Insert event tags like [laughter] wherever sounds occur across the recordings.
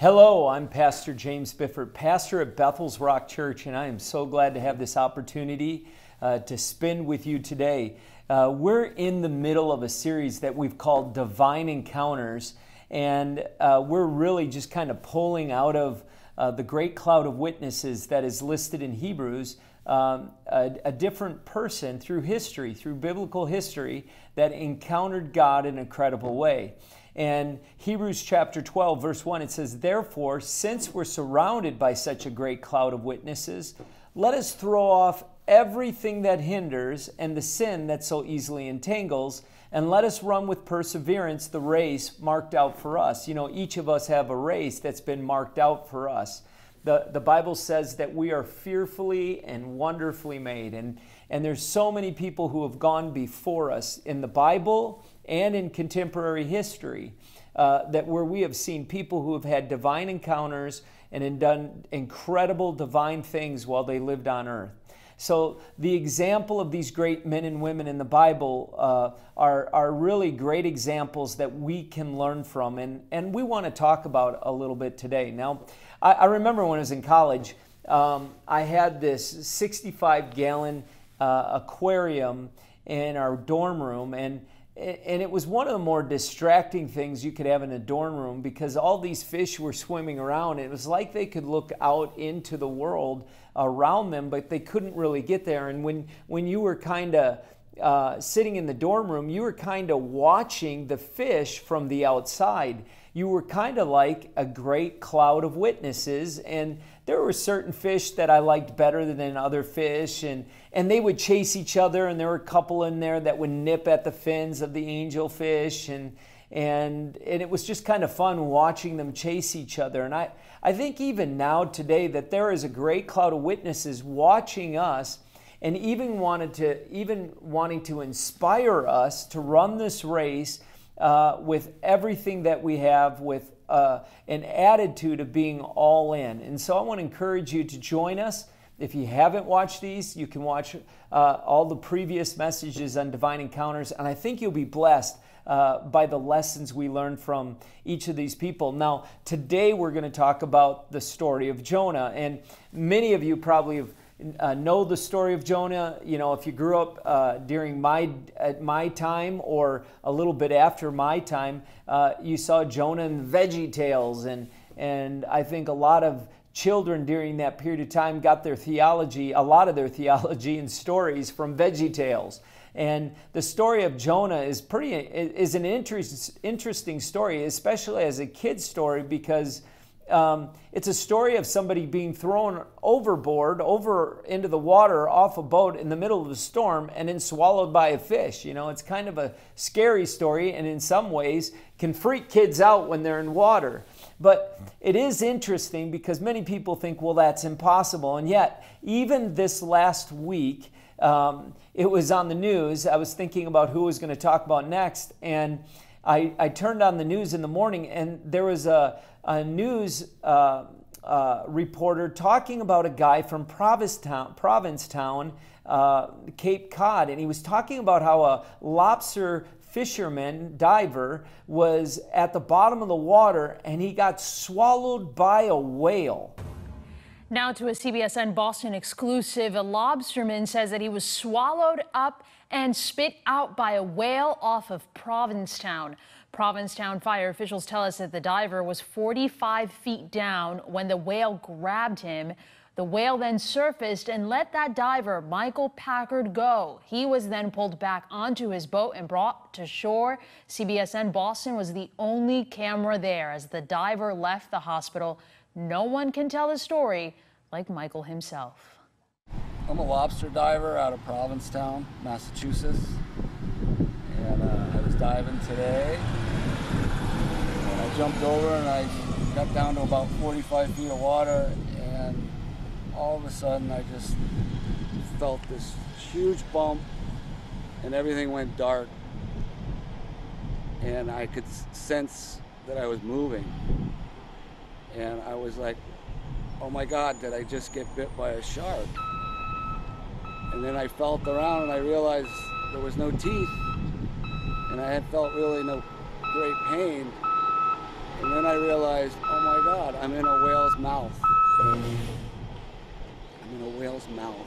Hello, I'm Pastor James Bifford, pastor at Bethel's Rock Church, and I am so glad to have this opportunity uh, to spend with you today. Uh, we're in the middle of a series that we've called Divine Encounters, and uh, we're really just kind of pulling out of uh, the great cloud of witnesses that is listed in Hebrews. Um, a, a different person through history, through biblical history, that encountered God in a credible way. And Hebrews chapter 12, verse 1, it says, Therefore, since we're surrounded by such a great cloud of witnesses, let us throw off everything that hinders and the sin that so easily entangles, and let us run with perseverance the race marked out for us. You know, each of us have a race that's been marked out for us. The, the Bible says that we are fearfully and wonderfully made. And, and there's so many people who have gone before us in the Bible and in contemporary history uh, that where we have seen people who have had divine encounters and done incredible divine things while they lived on earth. So, the example of these great men and women in the Bible uh, are, are really great examples that we can learn from, and, and we want to talk about a little bit today. Now, I, I remember when I was in college, um, I had this 65 gallon uh, aquarium in our dorm room, and and it was one of the more distracting things you could have in a dorm room because all these fish were swimming around. It was like they could look out into the world around them, but they couldn't really get there. And when, when you were kind of uh, sitting in the dorm room, you were kind of watching the fish from the outside. You were kind of like a great cloud of witnesses, and there were certain fish that I liked better than other fish, and, and they would chase each other, and there were a couple in there that would nip at the fins of the angelfish, and, and, and it was just kind of fun watching them chase each other. And I, I think even now, today, that there is a great cloud of witnesses watching us and even wanted to even wanting to inspire us to run this race uh, with everything that we have with uh, an attitude of being all in. And so I want to encourage you to join us. If you haven't watched these, you can watch uh, all the previous messages on divine encounters, and I think you'll be blessed uh, by the lessons we learned from each of these people. Now, today we're going to talk about the story of Jonah, and many of you probably have uh, know the story of Jonah. You know, if you grew up uh, during my at my time or a little bit after my time, uh, you saw Jonah in Veggie Tales, and and I think a lot of children during that period of time got their theology, a lot of their [laughs] theology and stories from Veggie Tales. And the story of Jonah is pretty is an interest, interesting story, especially as a kid's story because um, it's a story of somebody being thrown overboard, over into the water off a boat in the middle of a storm, and then swallowed by a fish. You know, it's kind of a scary story, and in some ways can freak kids out when they're in water. But it is interesting because many people think, well, that's impossible. And yet, even this last week, um, it was on the news. I was thinking about who was going to talk about next, and I, I turned on the news in the morning, and there was a, a news uh, uh, reporter talking about a guy from Provincetown, Provincetown uh, Cape Cod, and he was talking about how a lobster fisherman, diver, was at the bottom of the water and he got swallowed by a whale. Now to a CBSN Boston exclusive. A lobsterman says that he was swallowed up and spit out by a whale off of Provincetown. Provincetown fire officials tell us that the diver was 45 feet down when the whale grabbed him. The whale then surfaced and let that diver, Michael Packard, go. He was then pulled back onto his boat and brought to shore. CBSN Boston was the only camera there as the diver left the hospital. No one can tell the story like Michael himself. I'm a lobster diver out of Provincetown, Massachusetts. And uh, diving today. And I jumped over and I got down to about 45 feet of water. And all of a sudden I just felt this huge bump and everything went dark. And I could sense that I was moving. And I was like, oh my God, did I just get bit by a shark? And then I felt around and I realized there was no teeth. And I had felt really no great pain. And then I realized, oh my God, I'm in a whale's mouth. I'm in a whale's mouth.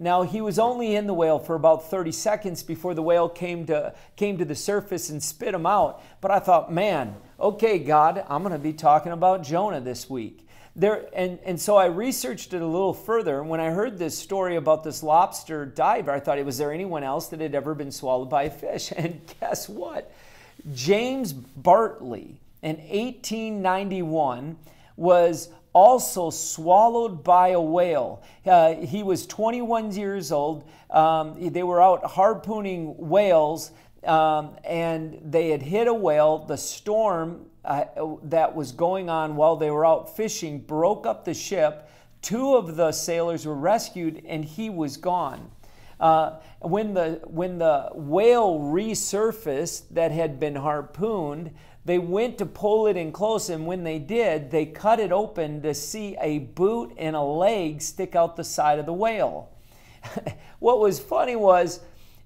Now he was only in the whale for about 30 seconds before the whale came to came to the surface and spit him out. But I thought, man, okay, God, I'm going to be talking about Jonah this week. There and, and so I researched it a little further. And When I heard this story about this lobster diver, I thought, was there anyone else that had ever been swallowed by a fish? [laughs] And guess what? James Bartley in 1891 was also swallowed by a whale. Uh, he was 21 years old. Um, they were out harpooning whales. Um, and they had hit a whale. The storm uh, that was going on while they were out fishing broke up the ship. Two of the sailors were rescued, and he was gone. Uh, when the when the whale resurfaced that had been harpooned, they went to pull it in close, and when they did, they cut it open to see a boot and a leg stick out the side of the whale. [laughs] what was funny was,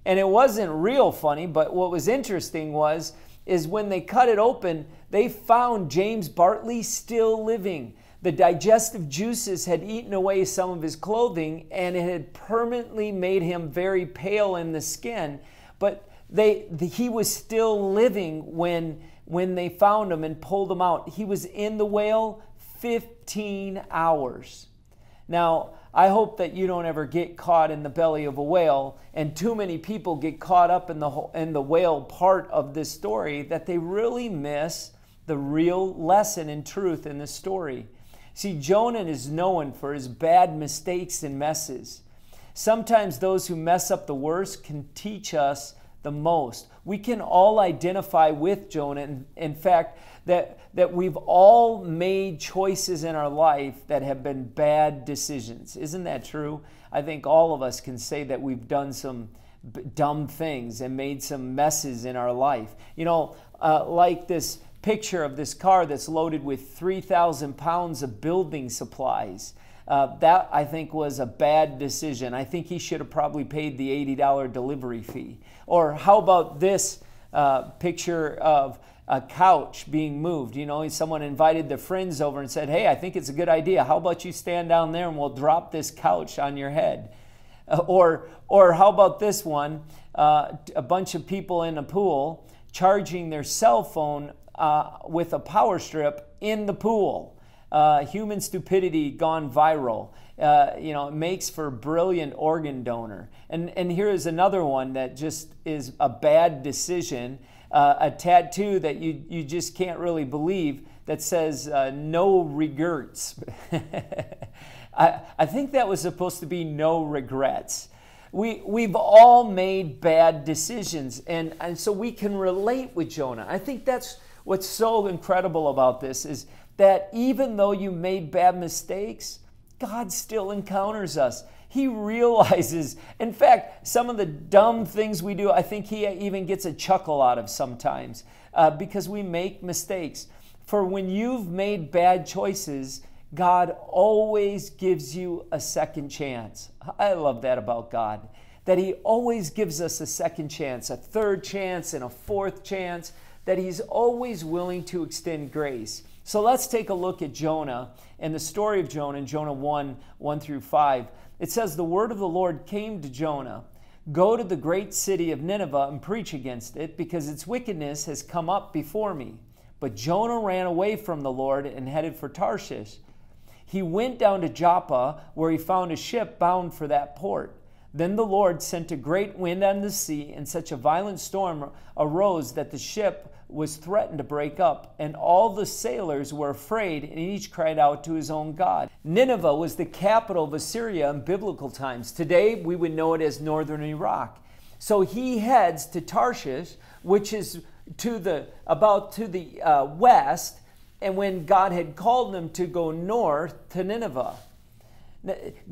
and it wasn't real funny, but what was interesting was, is when they cut it open, they found James Bartley still living. The digestive juices had eaten away some of his clothing and it had permanently made him very pale in the skin. But they, the, he was still living when, when they found him and pulled him out. He was in the whale 15 hours. Now, I hope that you don't ever get caught in the belly of a whale, and too many people get caught up in the, in the whale part of this story that they really miss the real lesson and truth in the story. See, Jonah is known for his bad mistakes and messes. Sometimes those who mess up the worst can teach us the most. We can all identify with Jonah. In fact, that, that we've all made choices in our life that have been bad decisions. Isn't that true? I think all of us can say that we've done some dumb things and made some messes in our life. You know, uh, like this picture of this car that's loaded with 3,000 pounds of building supplies. Uh, that I think was a bad decision. I think he should have probably paid the $80 delivery fee. Or how about this uh, picture of a couch being moved? You know, someone invited their friends over and said, Hey, I think it's a good idea. How about you stand down there and we'll drop this couch on your head? Uh, or, or how about this one? Uh, a bunch of people in a pool charging their cell phone uh, with a power strip in the pool. Uh, human stupidity gone viral. Uh, you know, it makes for brilliant organ donor. And, and here is another one that just is a bad decision. Uh, a tattoo that you, you just can't really believe that says uh, no regrets. [laughs] I, I think that was supposed to be no regrets. We, we've all made bad decisions, and, and so we can relate with Jonah. I think that's what's so incredible about this is that even though you made bad mistakes, God still encounters us. He realizes, in fact, some of the dumb things we do, I think He even gets a chuckle out of sometimes uh, because we make mistakes. For when you've made bad choices, God always gives you a second chance. I love that about God, that He always gives us a second chance, a third chance, and a fourth chance that he's always willing to extend grace. So let's take a look at Jonah and the story of Jonah in Jonah 1 1 through 5. It says, The word of the Lord came to Jonah Go to the great city of Nineveh and preach against it, because its wickedness has come up before me. But Jonah ran away from the Lord and headed for Tarshish. He went down to Joppa, where he found a ship bound for that port. Then the Lord sent a great wind on the sea, and such a violent storm arose that the ship was threatened to break up, and all the sailors were afraid, and each cried out to his own God. Nineveh was the capital of Assyria in biblical times. Today, we would know it as northern Iraq. So he heads to Tarshish, which is to the about to the uh, west, and when God had called him to go north to Nineveh.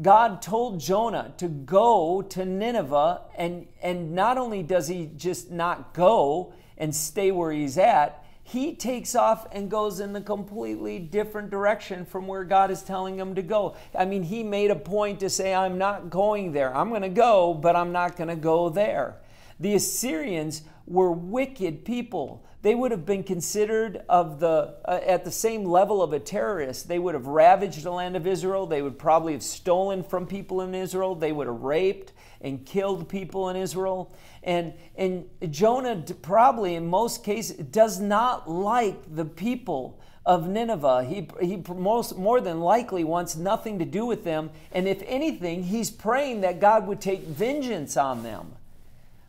God told Jonah to go to Nineveh, and, and not only does he just not go, and stay where he's at, he takes off and goes in the completely different direction from where God is telling him to go. I mean, he made a point to say, I'm not going there. I'm going to go, but I'm not going to go there. The Assyrians were wicked people. They would have been considered of the uh, at the same level of a terrorist. They would have ravaged the land of Israel. They would probably have stolen from people in Israel. They would have raped and killed people in Israel. And and Jonah probably in most cases does not like the people of Nineveh. He, he most, more than likely wants nothing to do with them. And if anything, he's praying that God would take vengeance on them.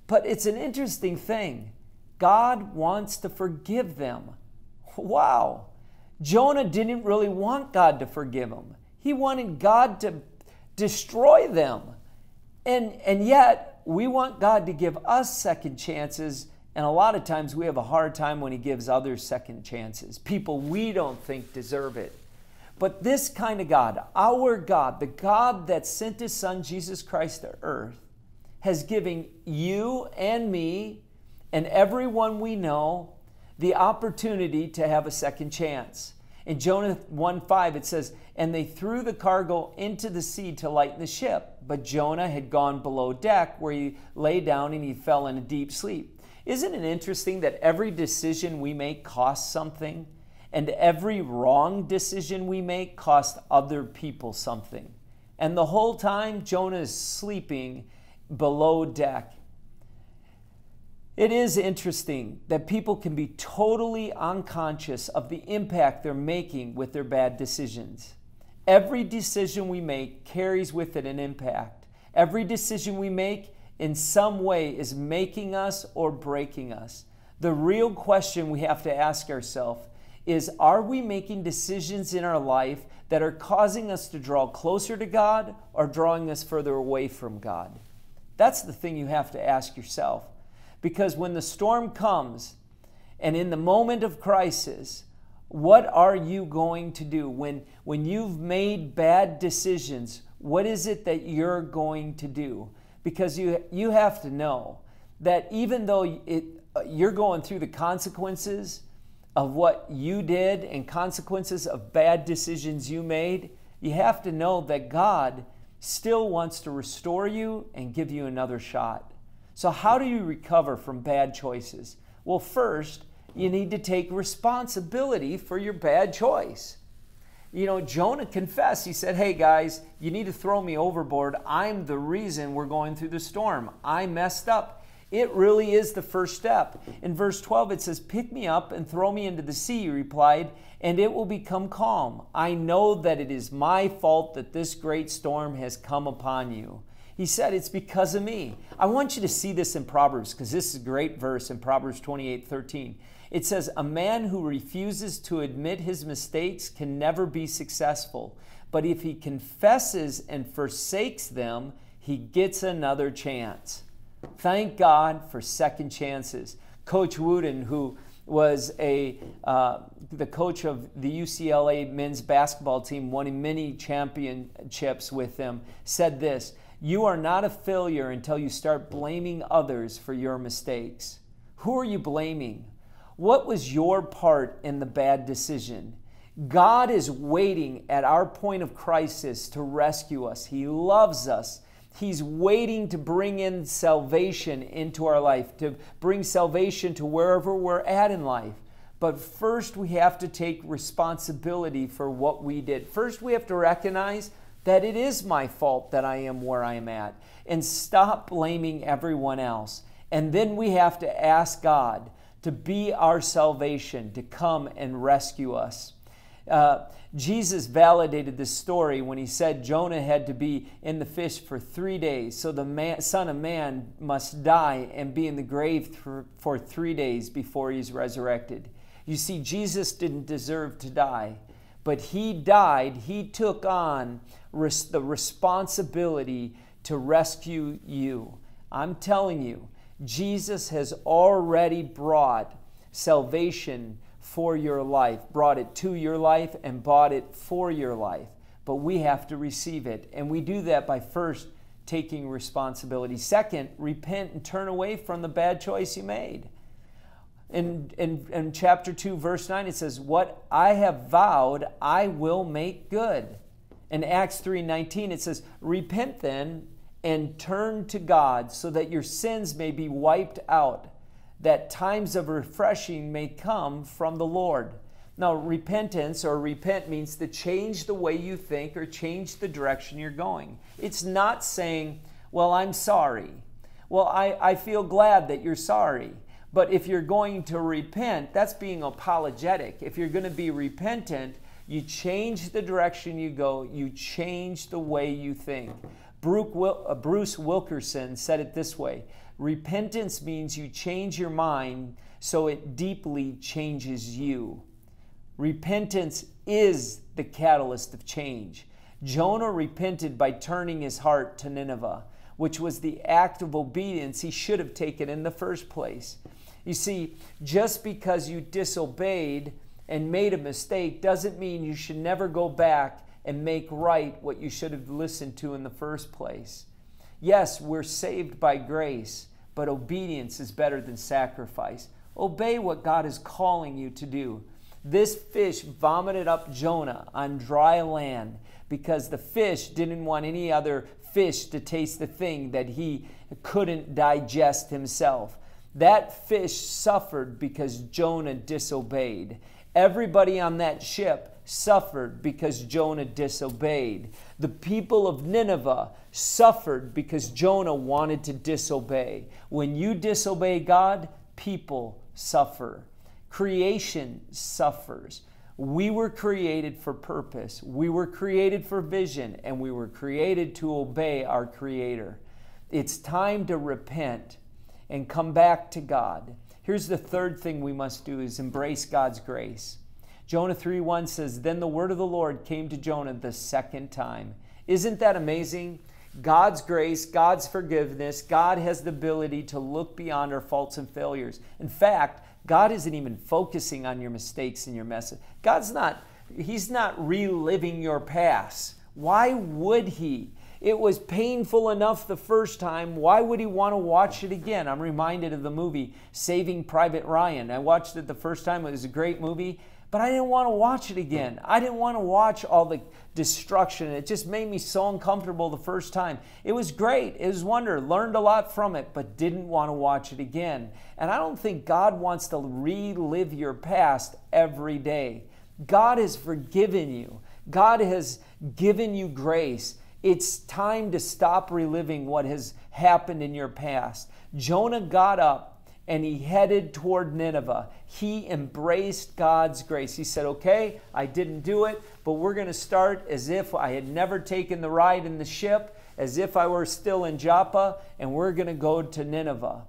But it's an interesting thing. God wants to forgive them. Wow. Jonah didn't really want God to forgive him, he wanted God to destroy them. And, and yet, we want God to give us second chances and a lot of times we have a hard time when He gives others second chances, people we don't think deserve it. But this kind of God, our God, the God that sent His Son Jesus Christ to earth, has given you and me and everyone we know the opportunity to have a second chance. In Jonah 1 5, it says, And they threw the cargo into the sea to lighten the ship. But Jonah had gone below deck, where he lay down and he fell in a deep sleep. Isn't it interesting that every decision we make costs something? And every wrong decision we make costs other people something. And the whole time, Jonah is sleeping below deck. It is interesting that people can be totally unconscious of the impact they're making with their bad decisions. Every decision we make carries with it an impact. Every decision we make in some way is making us or breaking us. The real question we have to ask ourselves is Are we making decisions in our life that are causing us to draw closer to God or drawing us further away from God? That's the thing you have to ask yourself. Because when the storm comes and in the moment of crisis, what are you going to do? When, when you've made bad decisions, what is it that you're going to do? because you, you have to know that even though it, you're going through the consequences of what you did and consequences of bad decisions you made, you have to know that God still wants to restore you and give you another shot. So, how do you recover from bad choices? Well, first, you need to take responsibility for your bad choice you know, Jonah confessed. He said, Hey guys, you need to throw me overboard. I'm the reason we're going through the storm. I messed up. It really is the first step. In verse 12, it says, Pick me up and throw me into the sea, he replied, and it will become calm. I know that it is my fault that this great storm has come upon you. He said, It's because of me. I want you to see this in Proverbs because this is a great verse in Proverbs 28 13. It says, A man who refuses to admit his mistakes can never be successful. But if he confesses and forsakes them, he gets another chance. Thank God for second chances. Coach Wooden, who was a uh, the coach of the UCLA men's basketball team, winning many championships with them, said this: "You are not a failure until you start blaming others for your mistakes. Who are you blaming? What was your part in the bad decision? God is waiting at our point of crisis to rescue us. He loves us. He's waiting to bring in salvation into our life, to bring salvation to wherever we're at in life. But first, we have to take responsibility for what we did. First, we have to recognize that it is my fault that I am where I am at and stop blaming everyone else. And then we have to ask God to be our salvation, to come and rescue us. Uh, Jesus validated this story when he said Jonah had to be in the fish for three days. So the man, Son of Man must die and be in the grave for, for three days before he's resurrected. You see, Jesus didn't deserve to die, but he died. He took on res- the responsibility to rescue you. I'm telling you, Jesus has already brought salvation for your life, brought it to your life, and bought it for your life. But we have to receive it. And we do that by first taking responsibility. Second, repent and turn away from the bad choice you made. In, in, in chapter 2, verse 9, it says, What I have vowed, I will make good. In Acts 3 19, it says, Repent then and turn to God so that your sins may be wiped out, that times of refreshing may come from the Lord. Now, repentance or repent means to change the way you think or change the direction you're going. It's not saying, well, I'm sorry. Well, I, I feel glad that you're sorry. But if you're going to repent, that's being apologetic. If you're going to be repentant, you change the direction you go, you change the way you think. Uh, Bruce Wilkinson said it this way Repentance means you change your mind so it deeply changes you. Repentance is the catalyst of change. Jonah repented by turning his heart to Nineveh, which was the act of obedience he should have taken in the first place. You see, just because you disobeyed and made a mistake doesn't mean you should never go back and make right what you should have listened to in the first place. Yes, we're saved by grace, but obedience is better than sacrifice. Obey what God is calling you to do. This fish vomited up Jonah on dry land because the fish didn't want any other fish to taste the thing that he couldn't digest himself. That fish suffered because Jonah disobeyed. Everybody on that ship suffered because Jonah disobeyed. The people of Nineveh suffered because Jonah wanted to disobey. When you disobey God, people suffer. Creation suffers. We were created for purpose. We were created for vision, and we were created to obey our Creator. It's time to repent and come back to God. Here's the third thing we must do is embrace God's grace. Jonah 3:1 says, "Then the word of the Lord came to Jonah the second time." Isn't that amazing? God's grace, God's forgiveness, God has the ability to look beyond our faults and failures. In fact, God isn't even focusing on your mistakes and your messes. God's not, He's not reliving your past. Why would He? It was painful enough the first time. Why would he want to watch it again? I'm reminded of the movie Saving Private Ryan. I watched it the first time. It was a great movie, but I didn't want to watch it again. I didn't want to watch all the destruction. It just made me so uncomfortable the first time. It was great. It was wonder. Learned a lot from it, but didn't want to watch it again. And I don't think God wants to relive your past every day. God has forgiven you. God has given you grace. It's time to stop reliving what has happened in your past. Jonah got up and he headed toward Nineveh. He embraced God's grace. He said, Okay, I didn't do it, but we're going to start as if I had never taken the ride in the ship, as if I were still in Joppa, and we're going to go to Nineveh.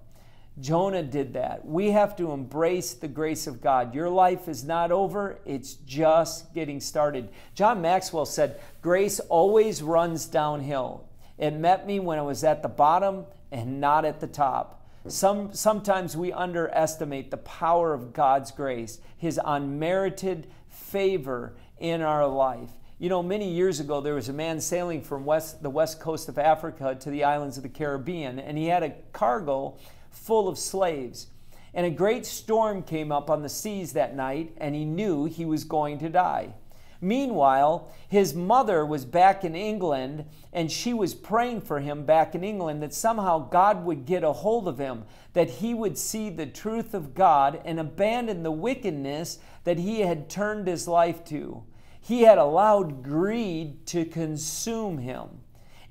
Jonah did that. We have to embrace the grace of God. Your life is not over, it's just getting started. John Maxwell said, Grace always runs downhill. It met me when I was at the bottom and not at the top. Some, sometimes we underestimate the power of God's grace, His unmerited favor in our life. You know, many years ago, there was a man sailing from west, the west coast of Africa to the islands of the Caribbean, and he had a cargo full of slaves. And a great storm came up on the seas that night, and he knew he was going to die. Meanwhile, his mother was back in England, and she was praying for him back in England that somehow God would get a hold of him, that he would see the truth of God and abandon the wickedness that he had turned his life to. He had allowed greed to consume him.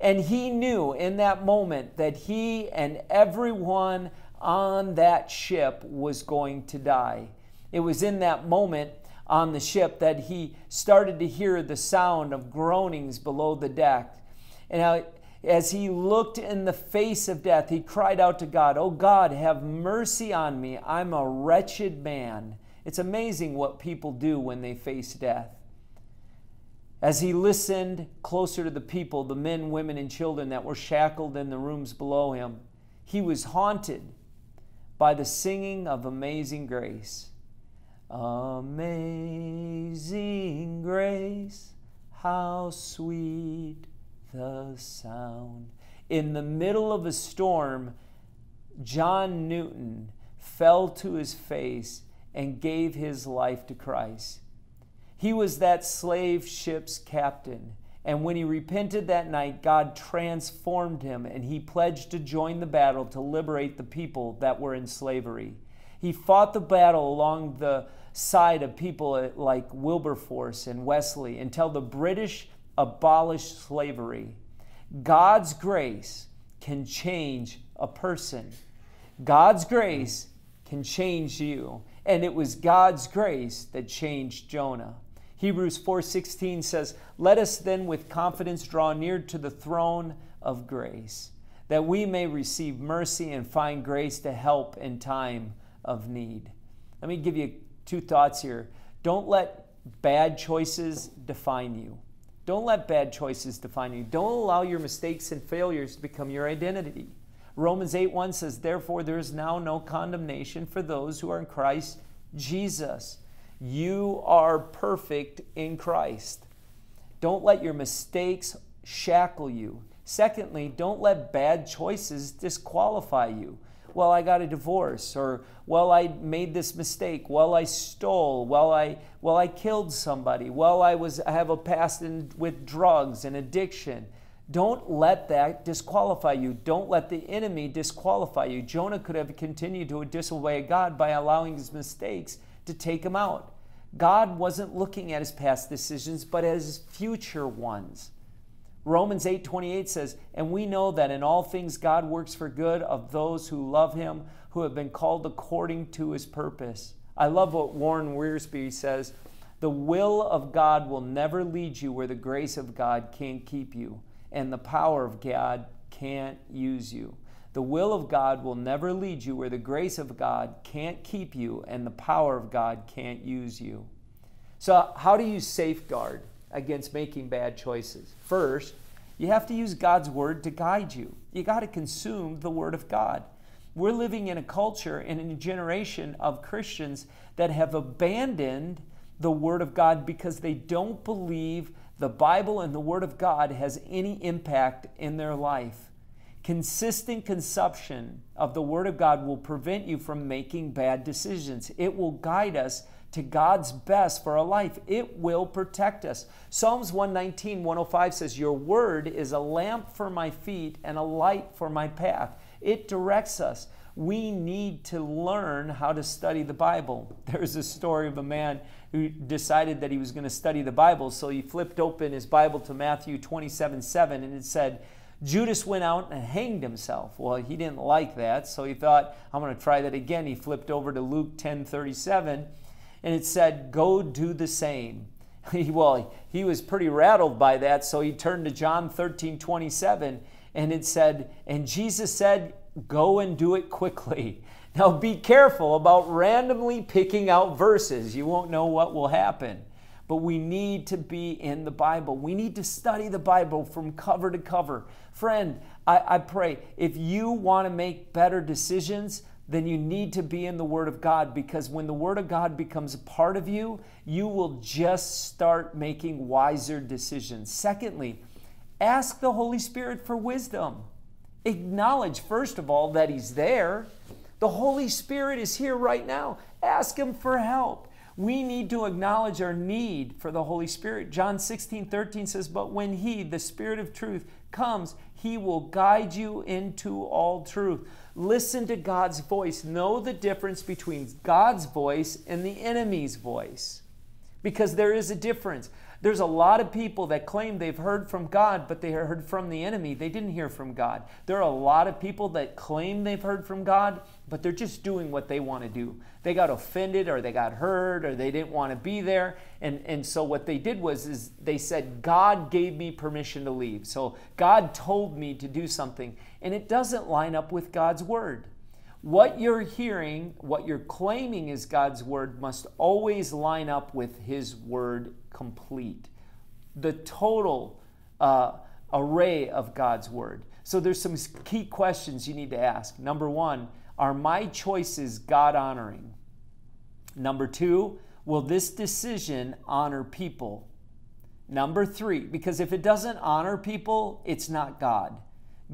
And he knew in that moment that he and everyone on that ship was going to die. It was in that moment on the ship that he started to hear the sound of groanings below the deck. And as he looked in the face of death, he cried out to God, Oh God, have mercy on me. I'm a wretched man. It's amazing what people do when they face death. As he listened closer to the people, the men, women, and children that were shackled in the rooms below him, he was haunted by the singing of Amazing Grace. Amazing grace, how sweet the sound. In the middle of a storm, John Newton fell to his face and gave his life to Christ. He was that slave ship's captain. And when he repented that night, God transformed him and he pledged to join the battle to liberate the people that were in slavery. He fought the battle along the side of people uh, like Wilberforce and Wesley until the British abolished slavery. God's grace can change a person. God's grace can change you. And it was God's grace that changed Jonah. Hebrews 4:16 says, "Let us then with confidence draw near to the throne of grace, that we may receive mercy and find grace to help in time of need." Let me give you two thoughts here. Don't let bad choices define you. Don't let bad choices define you. Don't allow your mistakes and failures to become your identity. Romans 8 1 says, Therefore, there is now no condemnation for those who are in Christ Jesus. You are perfect in Christ. Don't let your mistakes shackle you. Secondly, don't let bad choices disqualify you. Well, I got a divorce, or well, I made this mistake. Well, I stole. Well, I well, I killed somebody. Well, I was I have a past in, with drugs and addiction. Don't let that disqualify you. Don't let the enemy disqualify you. Jonah could have continued to disobey God by allowing his mistakes to take him out. God wasn't looking at his past decisions, but at his future ones. Romans 8:28 says, "And we know that in all things God works for good of those who love him, who have been called according to his purpose." I love what Warren Wiersbe says, "The will of God will never lead you where the grace of God can't keep you, and the power of God can't use you." The will of God will never lead you where the grace of God can't keep you and the power of God can't use you. So, how do you safeguard against making bad choices? First, you have to use God's word to guide you. You got to consume the word of God. We're living in a culture and in a generation of Christians that have abandoned the word of God because they don't believe the Bible and the word of God has any impact in their life. Consistent consumption of the Word of God will prevent you from making bad decisions. It will guide us to God's best for our life. It will protect us. Psalms 119, 105 says, Your Word is a lamp for my feet and a light for my path. It directs us. We need to learn how to study the Bible. [laughs] There's a story of a man who decided that he was going to study the Bible, so he flipped open his Bible to Matthew 27, 7, and it said, Judas went out and hanged himself. Well, he didn't like that, so he thought, I'm going to try that again. He flipped over to Luke 10 37, and it said, Go do the same. [laughs] Well, he was pretty rattled by that, so he turned to John 13 27, and it said, And Jesus said, Go and do it quickly. [laughs] Now be careful about randomly picking out verses. You won't know what will happen but we need to be in the Bible. We need to study the Bible from cover to cover. Friend, I, I pray if you want to make better decisions, then you need to be in the Word of God because when the Word of God becomes a part of you, you will just start making wiser decisions. Secondly, ask the Holy Spirit for wisdom. Acknowledge, first of all, that He's there. The Holy Spirit is here right now. Ask Him for help we need to acknowledge our need for the Holy Spirit. John 16, 13 says, But when He, the Spirit of truth, comes, He will guide you into all truth. Listen to God's voice. Know the difference between God's voice and the enemy's voice. Because there is a difference. There's a lot of people that claim they've heard from God, but they heard from the enemy. They didn't hear from God. There are a lot of people that claim they've heard from God, but they're just doing what they want to do. They got offended or they got hurt or they didn't want to be there. And, and so what they did was is they said, God gave me permission to leave. So God told me to do something. And it doesn't line up with God's word. What you're hearing, what you're claiming is God's word, must always line up with His word complete. The total uh, array of God's word. So there's some key questions you need to ask. Number one, are my choices God honoring? Number two, will this decision honor people? Number three, because if it doesn't honor people, it's not God.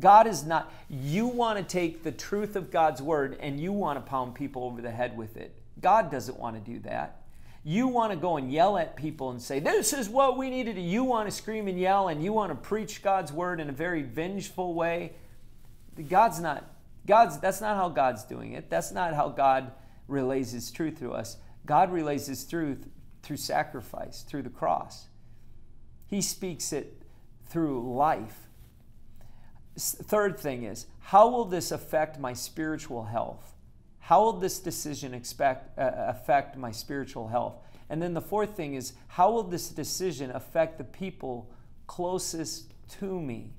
God is not, you want to take the truth of God's word and you want to pound people over the head with it. God doesn't want to do that. You want to go and yell at people and say, This is what we need to do. You want to scream and yell and you want to preach God's word in a very vengeful way. God's not, God's, that's not how God's doing it. That's not how God relays his truth to us. God relays his truth through sacrifice, through the cross. He speaks it through life. Third thing is, how will this affect my spiritual health? How will this decision expect, uh, affect my spiritual health? And then the fourth thing is, how will this decision affect the people closest to me?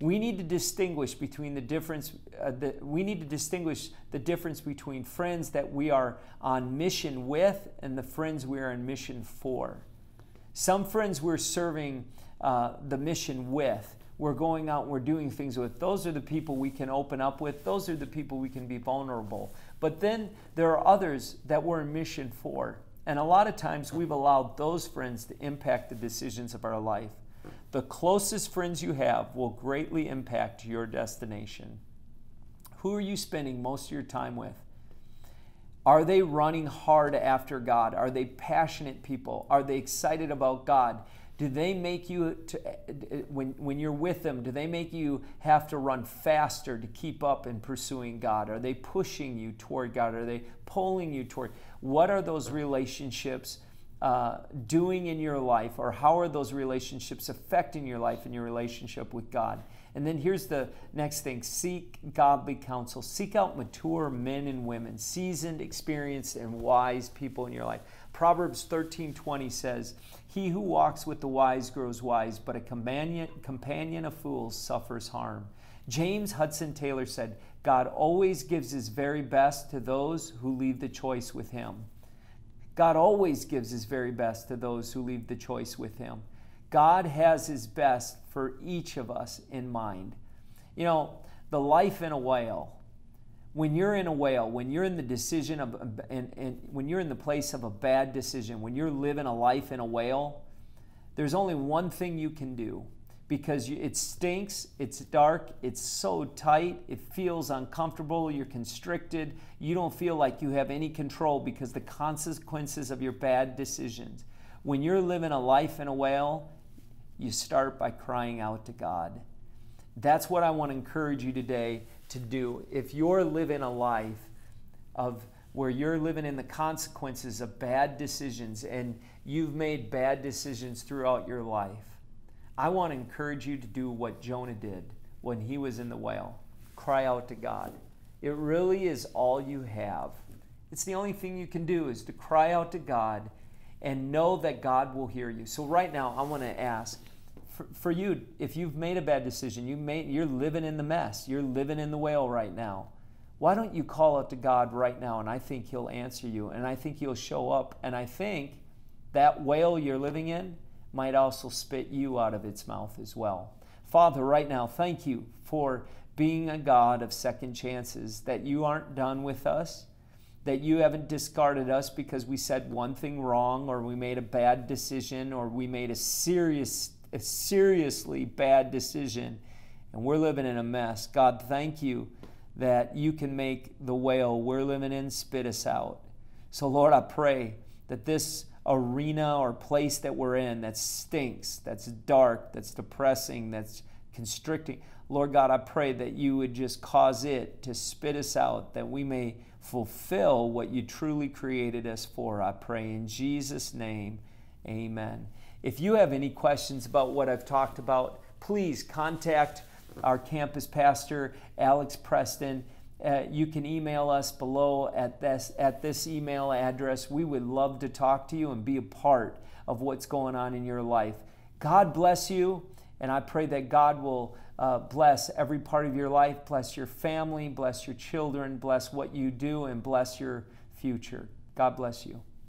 We need to distinguish between the difference. Uh, the, we need to distinguish the difference between friends that we are on mission with and the friends we are on mission for. Some friends we're serving uh, the mission with. We're going out, and we're doing things with. Those are the people we can open up with. Those are the people we can be vulnerable. But then there are others that we're in mission for. And a lot of times we've allowed those friends to impact the decisions of our life. The closest friends you have will greatly impact your destination. Who are you spending most of your time with? Are they running hard after God? Are they passionate people? Are they excited about God? Do they make you, to, when, when you're with them, do they make you have to run faster to keep up in pursuing God? Are they pushing you toward God? Are they pulling you toward? What are those relationships uh, doing in your life, or how are those relationships affecting your life and your relationship with God? And then here's the next thing seek godly counsel. Seek out mature men and women, seasoned, experienced, and wise people in your life. Proverbs 13 20 says, He who walks with the wise grows wise, but a companion, companion of fools suffers harm. James Hudson Taylor said, God always gives his very best to those who leave the choice with him. God always gives his very best to those who leave the choice with him. God has his best for each of us in mind. You know, the life in a whale, when you're in a whale, when you're in the decision of, and, and when you're in the place of a bad decision, when you're living a life in a whale, there's only one thing you can do because it stinks, it's dark, it's so tight, it feels uncomfortable, you're constricted, you don't feel like you have any control because the consequences of your bad decisions. When you're living a life in a whale, you start by crying out to God. That's what I want to encourage you today to do. If you're living a life of where you're living in the consequences of bad decisions and you've made bad decisions throughout your life, I want to encourage you to do what Jonah did when he was in the whale cry out to God. It really is all you have. It's the only thing you can do is to cry out to God and know that God will hear you. So, right now, I want to ask for, you, if you've made a bad decision, you made, you're living in the mess, you're living in the whale right now. Why don't you call out to God right now? And I think He'll answer you, and I think He'll show up, and I think that whale you're living in might also spit you out of its mouth as well. Father, right now, thank you for being a God of second chances, that you aren't done with us that you haven't discarded us because we said one thing wrong or we made a bad decision or we made a serious a seriously bad decision and we're living in a mess. God, thank you that you can make the whale we're living in spit us out. So Lord, I pray that this arena or place that we're in that stinks, that's dark, that's depressing, that's constricting, Lord God, I pray that you would just cause it to spit us out, that we may fulfill what you truly created us for. I pray in Jesus' name, amen. If you have any questions about what I've talked about, please contact our campus pastor, Alex Preston. Uh, you can email us below at this, at this email address. We would love to talk to you and be a part of what's going on in your life. God bless you, and I pray that God will uh, bless every part of your life, bless your family, bless your children, bless what you do, and bless your future. God bless you.